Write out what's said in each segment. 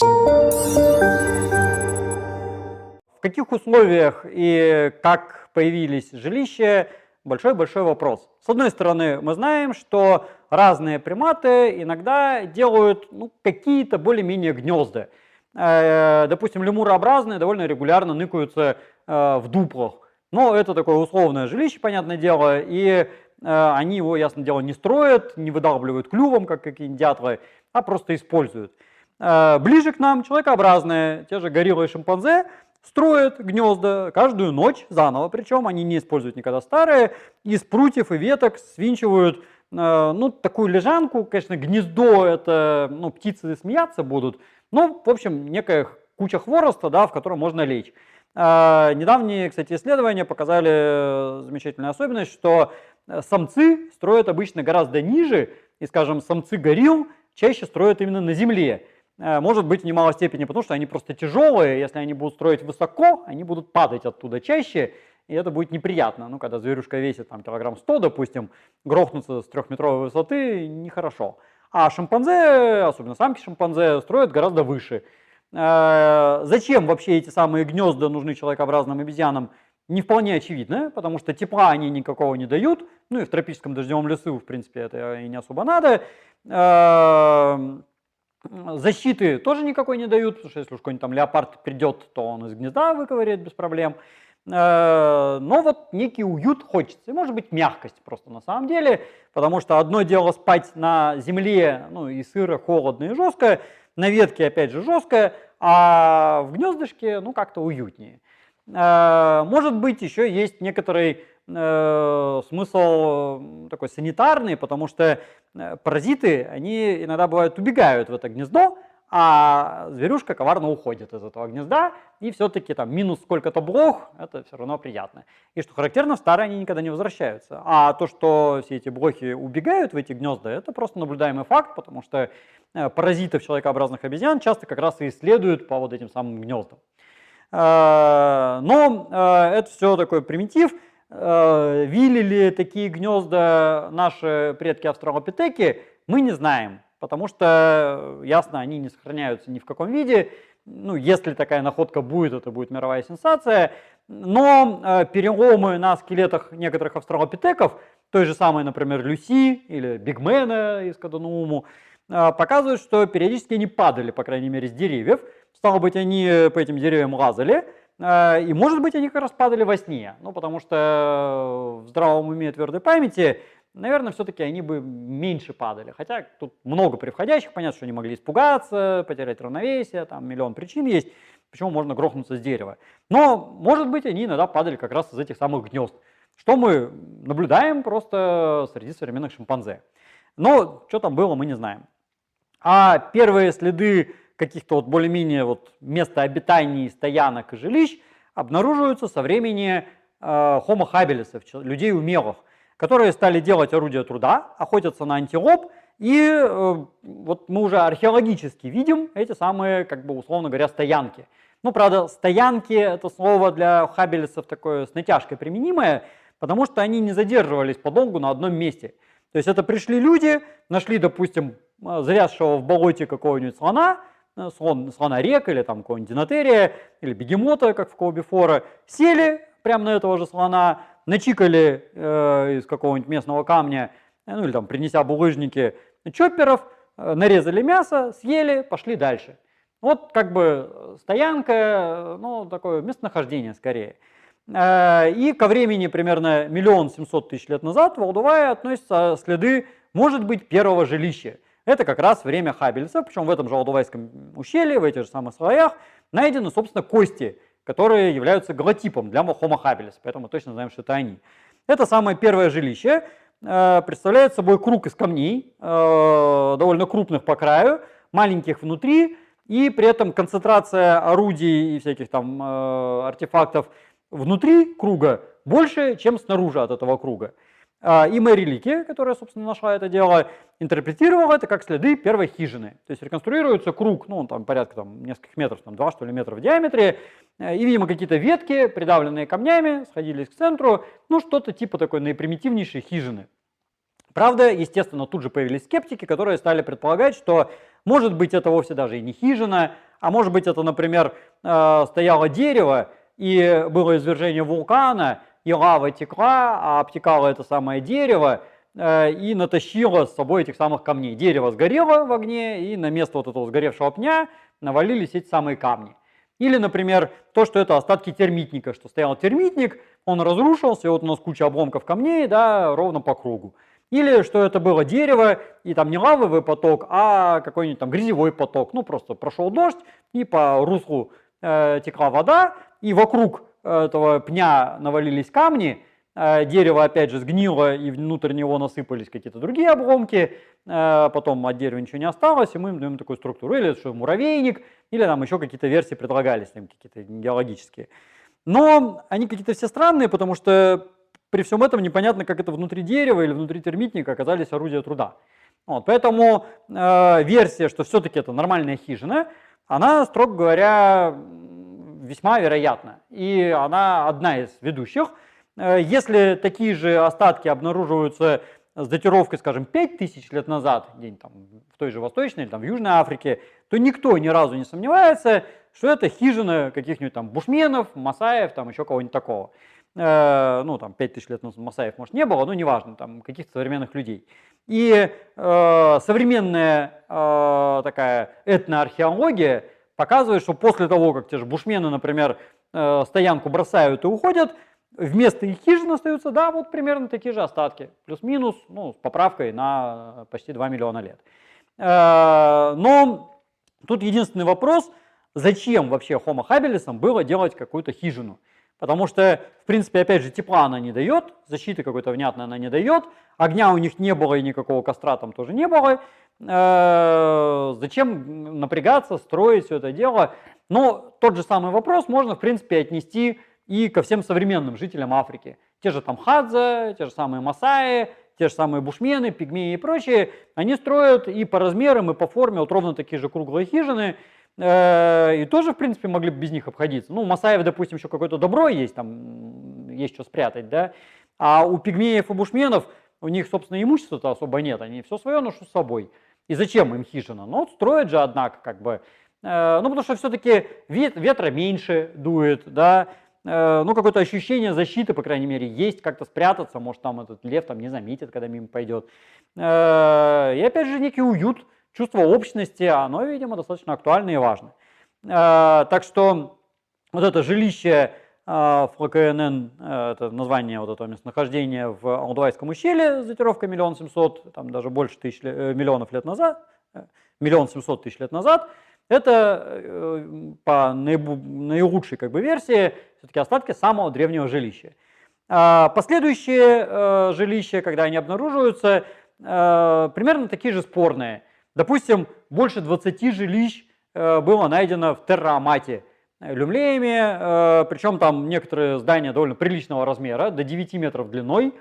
В каких условиях и как появились жилища, большой-большой вопрос. С одной стороны, мы знаем, что разные приматы иногда делают ну, какие-то более-менее гнезда. Э, допустим, лемурообразные довольно регулярно ныкаются э, в дуплах. Но это такое условное жилище, понятное дело, и э, они его, ясно дело, не строят, не выдалбливают клювом, как какие-нибудь дятлы, а просто используют. Ближе к нам человекообразные, те же гориллы и шимпанзе, строят гнезда каждую ночь заново, причем они не используют никогда старые, из прутьев и веток свинчивают ну, такую лежанку, конечно, гнездо, это, ну, птицы смеяться будут, ну, в общем, некая куча хвороста, да, в котором можно лечь. А, недавние, кстати, исследования показали э, замечательную особенность, что самцы строят обычно гораздо ниже, и, скажем, самцы горилл чаще строят именно на земле. Э, может быть, в немалой степени потому, что они просто тяжелые, если они будут строить высоко, они будут падать оттуда чаще, и это будет неприятно. Ну, когда зверюшка весит там килограмм 100, допустим, грохнуться с трехметровой высоты нехорошо. А шимпанзе, особенно самки шимпанзе, строят гораздо выше. Э, зачем вообще эти самые гнезда нужны человекообразным обезьянам? Не вполне очевидно, потому что тепла они никакого не дают. Ну и в тропическом дождевом лесу, в принципе, это и не особо надо. Защиты тоже никакой не дают, потому что если уж какой-нибудь там леопард придет, то он из гнезда выковыряет без проблем. Э, но вот некий уют хочется, и может быть мягкость просто на самом деле, потому что одно дело спать на земле, ну и сыро, холодно и жестко, на ветке опять же жестко, а в гнездышке ну как-то уютнее. Э, может быть еще есть некоторый э, смысл такой санитарный, потому что паразиты, они иногда бывают убегают в это гнездо, а зверюшка коварно уходит из этого гнезда, и все-таки там минус сколько-то блох, это все равно приятно. И что характерно, старые они никогда не возвращаются. А то, что все эти блохи убегают в эти гнезда, это просто наблюдаемый факт, потому что э, паразитов человекообразных обезьян часто как раз и исследуют по вот этим самым гнездам. Э, но э, это все такой примитив. Вили ли такие гнезда наши предки австралопитеки, мы не знаем потому что, ясно, они не сохраняются ни в каком виде. Ну, если такая находка будет, это будет мировая сенсация. Но э, переломы на скелетах некоторых австралопитеков, той же самой, например, Люси или Бигмена из Каданууму, э, показывают, что периодически они падали, по крайней мере, с деревьев. Стало быть, они по этим деревьям лазали. Э, и, может быть, они как раз падали во сне. Ну, потому что в здравом уме твердой памяти наверное, все-таки они бы меньше падали. Хотя тут много превходящих, понятно, что они могли испугаться, потерять равновесие, там миллион причин есть, почему можно грохнуться с дерева. Но, может быть, они иногда падали как раз из этих самых гнезд, что мы наблюдаем просто среди современных шимпанзе. Но что там было, мы не знаем. А первые следы каких-то вот более-менее вот места обитаний, стоянок и жилищ обнаруживаются со времени э, Homo habilis, людей умелых которые стали делать орудия труда, охотятся на антилоп, и э, вот мы уже археологически видим эти самые, как бы условно говоря, стоянки. Ну, правда, стоянки это слово для хабелесов такое с натяжкой применимое, потому что они не задерживались подолгу на одном месте. То есть это пришли люди, нашли, допустим, э, завязшего в болоте какого-нибудь слона, слон, слона или там какого-нибудь динотерия, или бегемота, как в Колбифора, сели прямо на этого же слона, начикали э, из какого-нибудь местного камня, э, ну или там принеся булыжники, чопперов, э, нарезали мясо, съели, пошли дальше. Вот как бы стоянка, э, ну такое местонахождение скорее. Э, и ко времени примерно миллион семьсот тысяч лет назад в Алдувае относятся следы, может быть, первого жилища. Это как раз время Хаббельса, причем в этом же Алдувайском ущелье, в этих же самых слоях, найдены, собственно, кости которые являются голотипом для Homo habilis, поэтому мы точно знаем, что это они. Это самое первое жилище, э, представляет собой круг из камней, э, довольно крупных по краю, маленьких внутри, и при этом концентрация орудий и всяких там э, артефактов внутри круга больше, чем снаружи от этого круга. А, и Мэри Лики, которая, собственно, нашла это дело, интерпретировала это как следы первой хижины. То есть реконструируется круг, ну, он там порядка там, нескольких метров, там, два что ли метра в диаметре, э, и, видимо, какие-то ветки, придавленные камнями, сходились к центру, ну, что-то типа такой наипримитивнейшей хижины. Правда, естественно, тут же появились скептики, которые стали предполагать, что Может быть, это вовсе даже и не хижина, а может быть, это, например, э, стояло дерево, и было извержение вулкана, и лава текла, а обтекало это самое дерево, э, и натащило с собой этих самых камней. Дерево сгорело в огне, и на место вот этого сгоревшего пня навалились эти самые камни. Или, например, то, что это остатки термитника, что стоял термитник, он разрушился, и вот у нас куча обломков камней, да, ровно по кругу. Или что это было дерево, и там не лавовый поток, а какой-нибудь там грязевой поток. Ну, просто прошел дождь, и по руслу э, текла вода, и вокруг этого пня навалились камни, э, дерево опять же сгнило, и внутрь него насыпались какие-то другие обломки, э, потом от дерева ничего не осталось, и мы им даем такую структуру. Или что муравейник, или там еще какие-то версии предлагались, там какие-то геологические. Но они какие-то все странные, потому что при всем этом непонятно, как это внутри дерева или внутри термитника оказались орудия труда. Вот, поэтому э, версия, что все-таки это нормальная хижина, она, строго говоря, весьма вероятна. И она одна из ведущих. Э, если такие же остатки обнаруживаются с датировкой, скажем, 5000 лет назад, где там, в той же Восточной или там, в Южной Африке, то никто ни разу не сомневается, что это хижина каких-нибудь там бушменов, масаев, там еще кого-нибудь такого. Э, ну, там, 5000 лет назад масаев, может, не было, но неважно, там, каких-то современных людей. И э, современная э, такая этноархеология показывает, что после того, как те же бушмены, например, э, стоянку бросают и уходят, вместо их хижин остаются, да, вот примерно такие же остатки, плюс-минус, ну, с поправкой на почти 2 миллиона лет. Э, но тут единственный вопрос, зачем вообще Homo habilis было делать какую-то хижину? Потому что, в принципе, опять же, тепла она не дает, защиты какой-то внятной она не дает, огня у них не было и никакого костра там тоже не было. Э, зачем напрягаться, строить все это дело? Но тот же самый вопрос можно, в принципе, отнести и ко всем современным жителям Африки. Те же там хадзе, те же самые масаи, те же самые бушмены, пигмеи и прочие, они строят и по размерам, и по форме вот ровно такие же круглые хижины, Э, и тоже, в принципе, могли бы без них обходиться. Ну, у Масаев, допустим, еще какое-то добро есть, там есть что спрятать, да. А у пигмеев и бушменов у них, собственно, имущества-то особо нет, они все свое ношу с собой. И зачем им хижина? Ну, вот строят же, однако, как бы. Э, ну, потому что все-таки вет, ветра меньше дует, да, э, ну, какое-то ощущение защиты, по крайней мере, есть, как-то спрятаться, может, там этот лев там не заметит, когда мимо пойдет. И опять же, некий уют, чувство общности, оно, видимо, достаточно актуально и важно. Э, так что вот это жилище э, ФЛКНН, э, это название вот этого местонахождения в Алдуайском ущелье с датировкой миллион семьсот, там даже больше тысяч, миллионов лет назад, миллион семьсот тысяч лет назад, это по наилучшей как бы, версии все-таки остатки самого древнего жилища. Последующие жилища, когда они обнаруживаются, примерно такие же спорные. Допустим, больше 20 жилищ э, было найдено в Террамате, э, Люмлеями, э, причем там некоторые здания довольно приличного размера, до 9 метров длиной,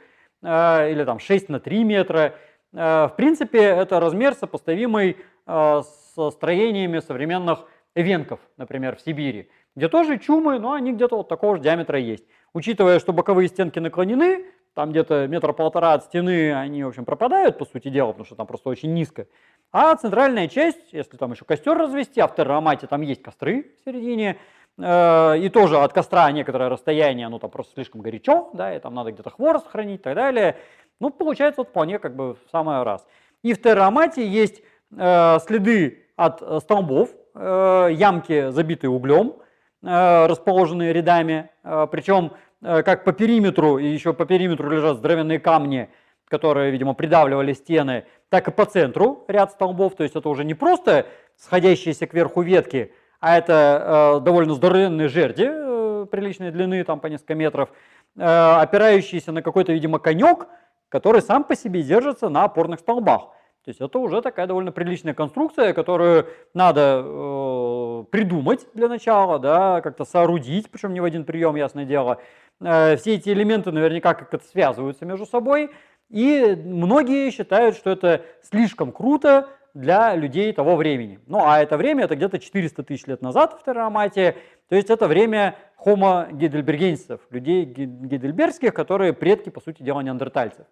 или там 6 на 3 метра. В принципе, это размер сопоставимый с строениями современных эвенков, например, в Сибири, где тоже чумы, но они где-то вот такого же диаметра есть. Учитывая, что боковые стенки наклонены, там где-то метра полтора от стены они, в общем, пропадают, по сути дела, потому что там просто очень низко. А центральная часть, если там еще костер развести, а в терромате там есть костры в середине, э, и тоже от костра некоторое расстояние, ну там просто слишком горячо, да, и там надо где-то хворост хранить и так далее. Ну, получается вот вполне как бы в самый раз. И в терромате есть э, следы от э, столбов, э, ямки, забитые углем, э, расположенные рядами, э, причем как по периметру, и еще по периметру лежат здоровенные камни, которые, видимо, придавливали стены, так и по центру ряд столбов. То есть это уже не просто сходящиеся кверху ветки, а это э, довольно здоровенные жерди э, приличной длины, там по несколько метров, э, опирающиеся на какой-то, видимо, конек, который сам по себе держится на опорных столбах. То есть это уже такая довольно приличная конструкция, которую надо э, придумать для начала, да, как-то соорудить, причем не в один прием, ясное дело. Э, все эти элементы наверняка как-то связываются между собой, и многие считают, что это слишком круто для людей того времени. Ну а это время, это где-то 400 тысяч лет назад в Террамате, то есть это время Homo гейдельбергенсисов, людей гейдельбергских, которые предки, по сути дела, неандертальцев.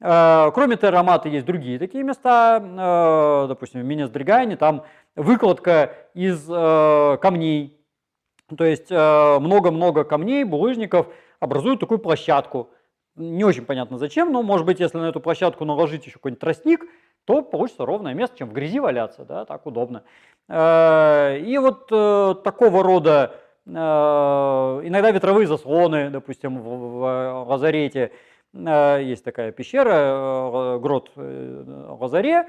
Э, кроме Террамата есть другие такие места, э, допустим, в Минесдригане, там выкладка из камней, то есть много-много камней, булыжников образуют такую площадку. Не очень понятно зачем, но может быть, если на эту площадку наложить еще какой-нибудь тростник, то получится ровное место, чем в грязи валяться, да, так удобно. И вот такого рода иногда ветровые заслоны, допустим, в лазарете, Э, есть такая пещера, э, грот э, Лазаре,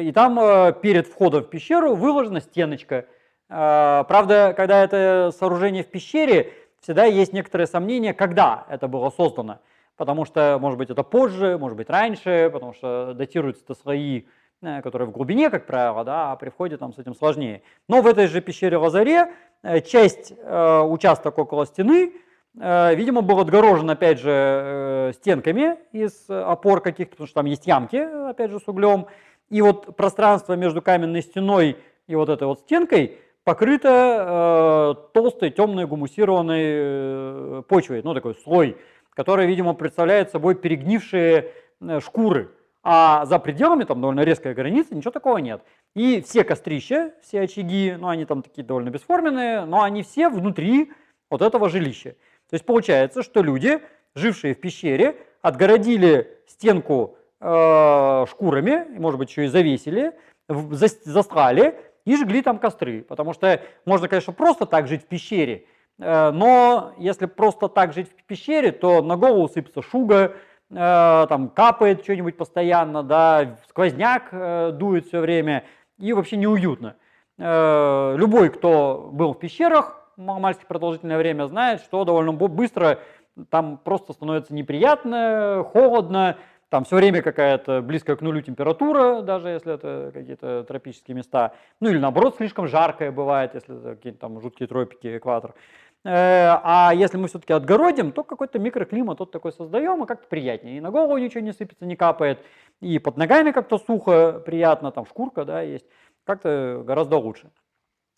и там перед входом в пещеру выложена стеночка. Правда, когда это сооружение в пещере, всегда есть некоторые сомнения, когда это было создано. Потому что, может быть, это позже, может быть, раньше, потому что датируются слои, которые в глубине, как правило, да, а при входе там с этим сложнее. Но в этой же пещере Лазаре часть, участок около стены Э, видимо, был отгорожен, опять же, э, стенками из опор каких-то, потому что там есть ямки, опять же, с углем. И вот пространство между каменной стеной и вот этой вот стенкой покрыто э, толстой, темной, гумусированной э, почвой, ну, такой слой, который, видимо, представляет собой перегнившие э, шкуры. А за пределами, там довольно резкая граница, ничего такого нет. И все кострища, все очаги, ну, они там такие довольно бесформенные, но они все внутри вот этого жилища. То есть получается, что люди, жившие в пещере, отгородили стенку э, шкурами, может быть, еще и завесили, застрали и жгли там костры. Потому что можно, конечно, просто так жить в пещере, э, но если просто так жить в пещере, то на голову сыпется шуга, э, там капает что-нибудь постоянно, да, сквозняк э, дует все время, и вообще неуютно. Любой, кто был в пещерах, маломальски продолжительное время знает, что довольно быстро там просто становится неприятно, холодно, там все время какая-то близкая к нулю температура, даже если это какие-то тропические места. Ну или наоборот, слишком жаркое бывает, если это какие-то там жуткие тропики, экватор. Э, а если мы все-таки отгородим, то какой-то микроклимат тот такой создаем, и как-то приятнее. И на голову ничего не сыпется, не капает, и под ногами как-то сухо, приятно, там шкурка, да, есть. Как-то гораздо лучше.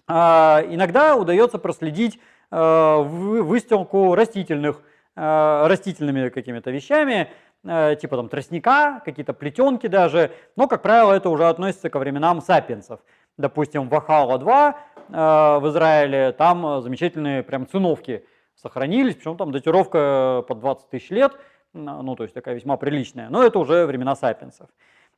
А, иногда удается проследить а, выстилку растительных, а, растительными какими-то вещами, типа там тростника, какие-то плетенки даже, но, как правило, это уже относится ко временам сапиенсов. Допустим, в Ахала-2 в Израиле там замечательные прям циновки сохранились, причем там датировка под 20 тысяч лет, ну, то есть такая весьма приличная, но это уже времена сапиенсов.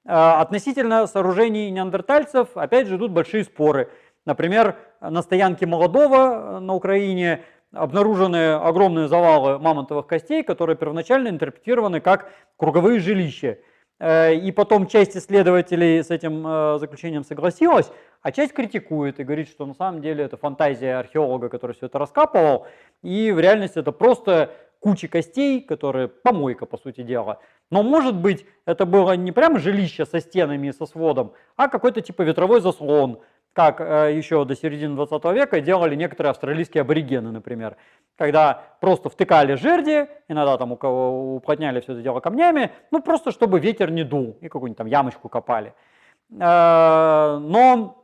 Относительно сооружений неандертальцев, опять же, идут большие споры – Например, на стоянке Молодого э, на Украине обнаружены огромные завалы мамонтовых костей, которые первоначально интерпретированы как круговые жилища. Э, и потом часть исследователей с этим э, заключением согласилась, а часть критикует и говорит, что на самом деле это фантазия археолога, который все это раскапывал, и в реальности это просто куча костей, которые помойка, по сути дела. Но может быть это было не прямо жилище со стенами и со сводом, а какой-то типа ветровой заслон, как э, еще до середины 20 века делали некоторые австралийские аборигены, например, когда просто втыкали жерди, иногда там у кого уплотняли все это дело камнями, ну просто чтобы ветер не дул, и какую-нибудь там ямочку копали. Э, но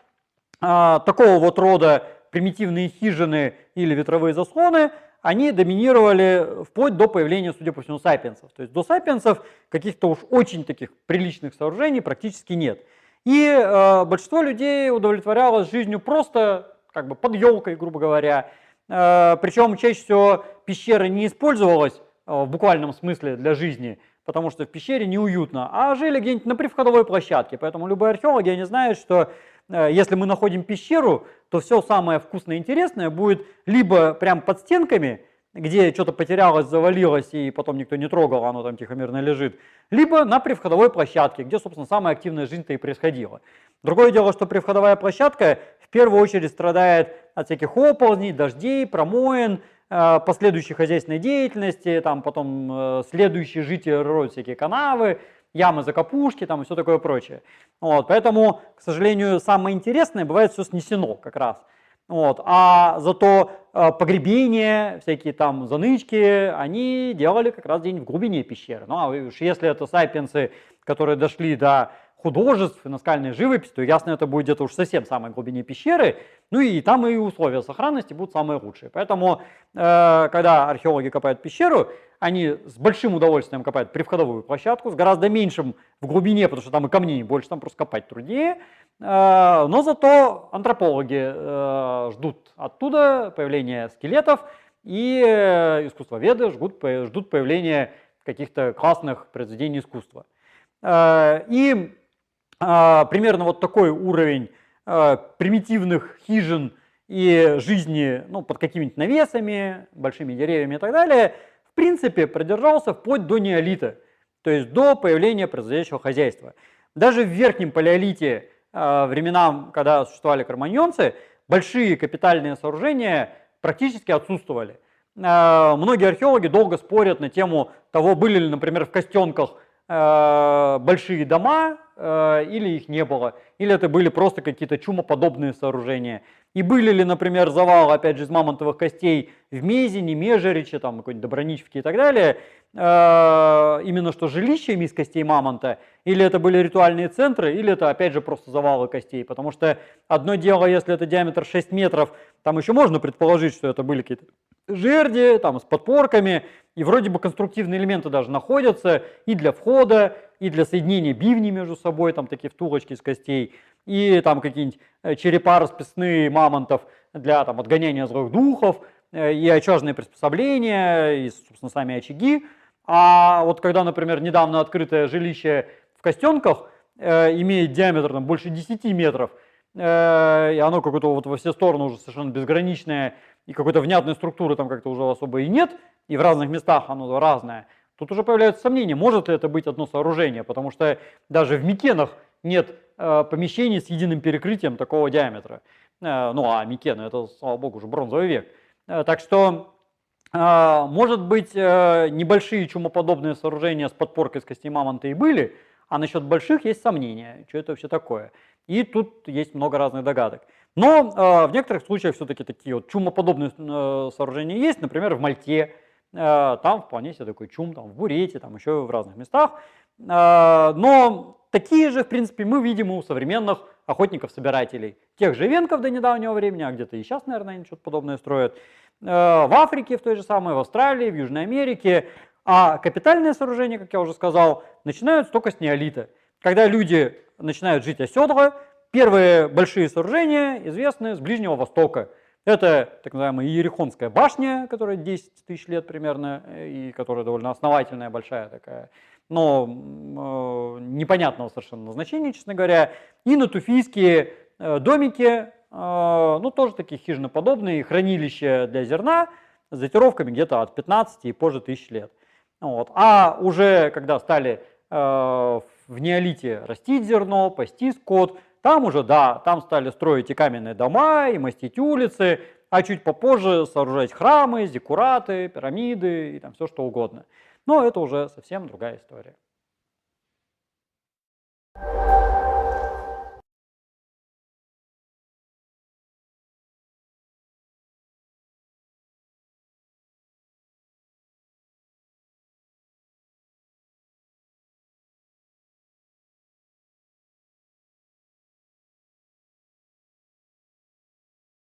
э, такого вот рода примитивные хижины или ветровые заслоны, они доминировали вплоть до появления, судя по всему, сапиенсов. То есть до сапиенсов каких-то уж очень таких приличных сооружений практически нет. И э, большинство людей удовлетворялось жизнью просто как бы под елкой, грубо говоря. Э, причем чаще всего пещера не использовалась э, в буквальном смысле для жизни, потому что в пещере неуютно, а жили где-нибудь на привходовой площадке. Поэтому любые археологи, они знают, что э, если мы находим пещеру, то все самое вкусное и интересное будет либо прям под стенками, где что-то потерялось, завалилось, и потом никто не трогал, оно там тихо-мирно лежит, либо на привходовой площадке, где, собственно, самая активная жизнь-то и происходила. Другое дело, что привходовая площадка в первую очередь страдает от всяких оползней, дождей, промоин, э, последующей хозяйственной деятельности, там потом э, следующие жители роют всякие канавы, ямы закопушки там и все такое прочее. Вот, поэтому, к сожалению, самое интересное бывает все снесено как раз. Вот. А зато э, погребения, всякие там занычки, они делали как раз день в глубине пещеры. Ну а уж если это сайпенсы, которые дошли до художеств и наскальной живописи, то ясно, это будет где-то уж совсем самой глубине пещеры. Ну и там и условия сохранности будут самые лучшие. Поэтому, э, когда археологи копают пещеру, они с большим удовольствием копают привходовую площадку, с гораздо меньшим в глубине, потому что там и камней больше, там просто копать труднее. Э, но зато антропологи э, ждут оттуда появления скелетов, и э, искусствоведы ждут, ждут появления каких-то классных произведений искусства. И примерно вот такой уровень примитивных хижин и жизни ну, под какими-нибудь навесами, большими деревьями и так далее, в принципе, продержался вплоть до неолита, то есть до появления производящего хозяйства. Даже в верхнем палеолите Э, временам, когда существовали кроманьонцы, большие капитальные сооружения практически отсутствовали. Э, многие археологи долго спорят на тему того, были ли, например, в Костенках э, большие дома или их не было, или это были просто какие-то чумоподобные сооружения. И были ли, например, завалы, опять же, из мамонтовых костей в Мезине, Межериче, там, какой-нибудь Доброничевке и так далее, э, именно что жилищами из костей мамонта, или это были ритуальные центры, или это, опять же, просто завалы костей. Потому что одно дело, если это диаметр 6 метров, там еще можно предположить, что это были какие-то жерди, там, с подпорками, и вроде бы конструктивные элементы даже находятся и для входа, и для соединения бивней между собой, там такие втулочки из костей и там какие-нибудь э, черепа расписные мамонтов для там, отгоняния злых духов, э, и очажные приспособления, и, собственно, сами очаги. А вот когда, например, недавно открытое жилище в Костенках э, имеет диаметр там, больше 10 метров, э, и оно какое-то вот во все стороны уже совершенно безграничное, и какой-то внятной структуры там как-то уже особо и нет, и в разных местах оно разное, тут уже появляются сомнения, может ли это быть одно сооружение, потому что даже в Микенах нет э, помещений с единым перекрытием такого диаметра. Э, ну а Микены это, слава богу, уже бронзовый век. Э, так что может быть, небольшие чумоподобные сооружения с подпоркой из костей мамонта и были, а насчет больших есть сомнения, что это вообще такое. И тут есть много разных догадок. Но в некоторых случаях все-таки такие вот чумоподобные сооружения есть, например, в Мальте, там вполне себе такой чум, там в Бурете, там еще в разных местах. Но такие же, в принципе, мы видим у современных охотников-собирателей. Тех же венков до недавнего времени, а где-то и сейчас, наверное, они что-то подобное строят. Э, в Африке в той же самой, в Австралии, в Южной Америке. А капитальные сооружения, как я уже сказал, начинают только с неолита. Когда люди начинают жить оседло, первые большие сооружения известны с Ближнего Востока. Это так называемая Иерихонская башня, которая 10 тысяч лет примерно, э, и которая довольно основательная, большая такая но э, непонятного совершенно назначения, честно говоря. И натуфийские э, домики, э, ну тоже такие хижиноподобные, хранилища для зерна с датировками где-то от 15 и позже тысяч лет. Вот. А уже когда стали э, в неолите растить зерно, пасти скот, там уже, да, там стали строить и каменные дома, и мастить улицы, а чуть попозже сооружать храмы, зекураты, пирамиды и там все что угодно. Но это уже совсем другая история.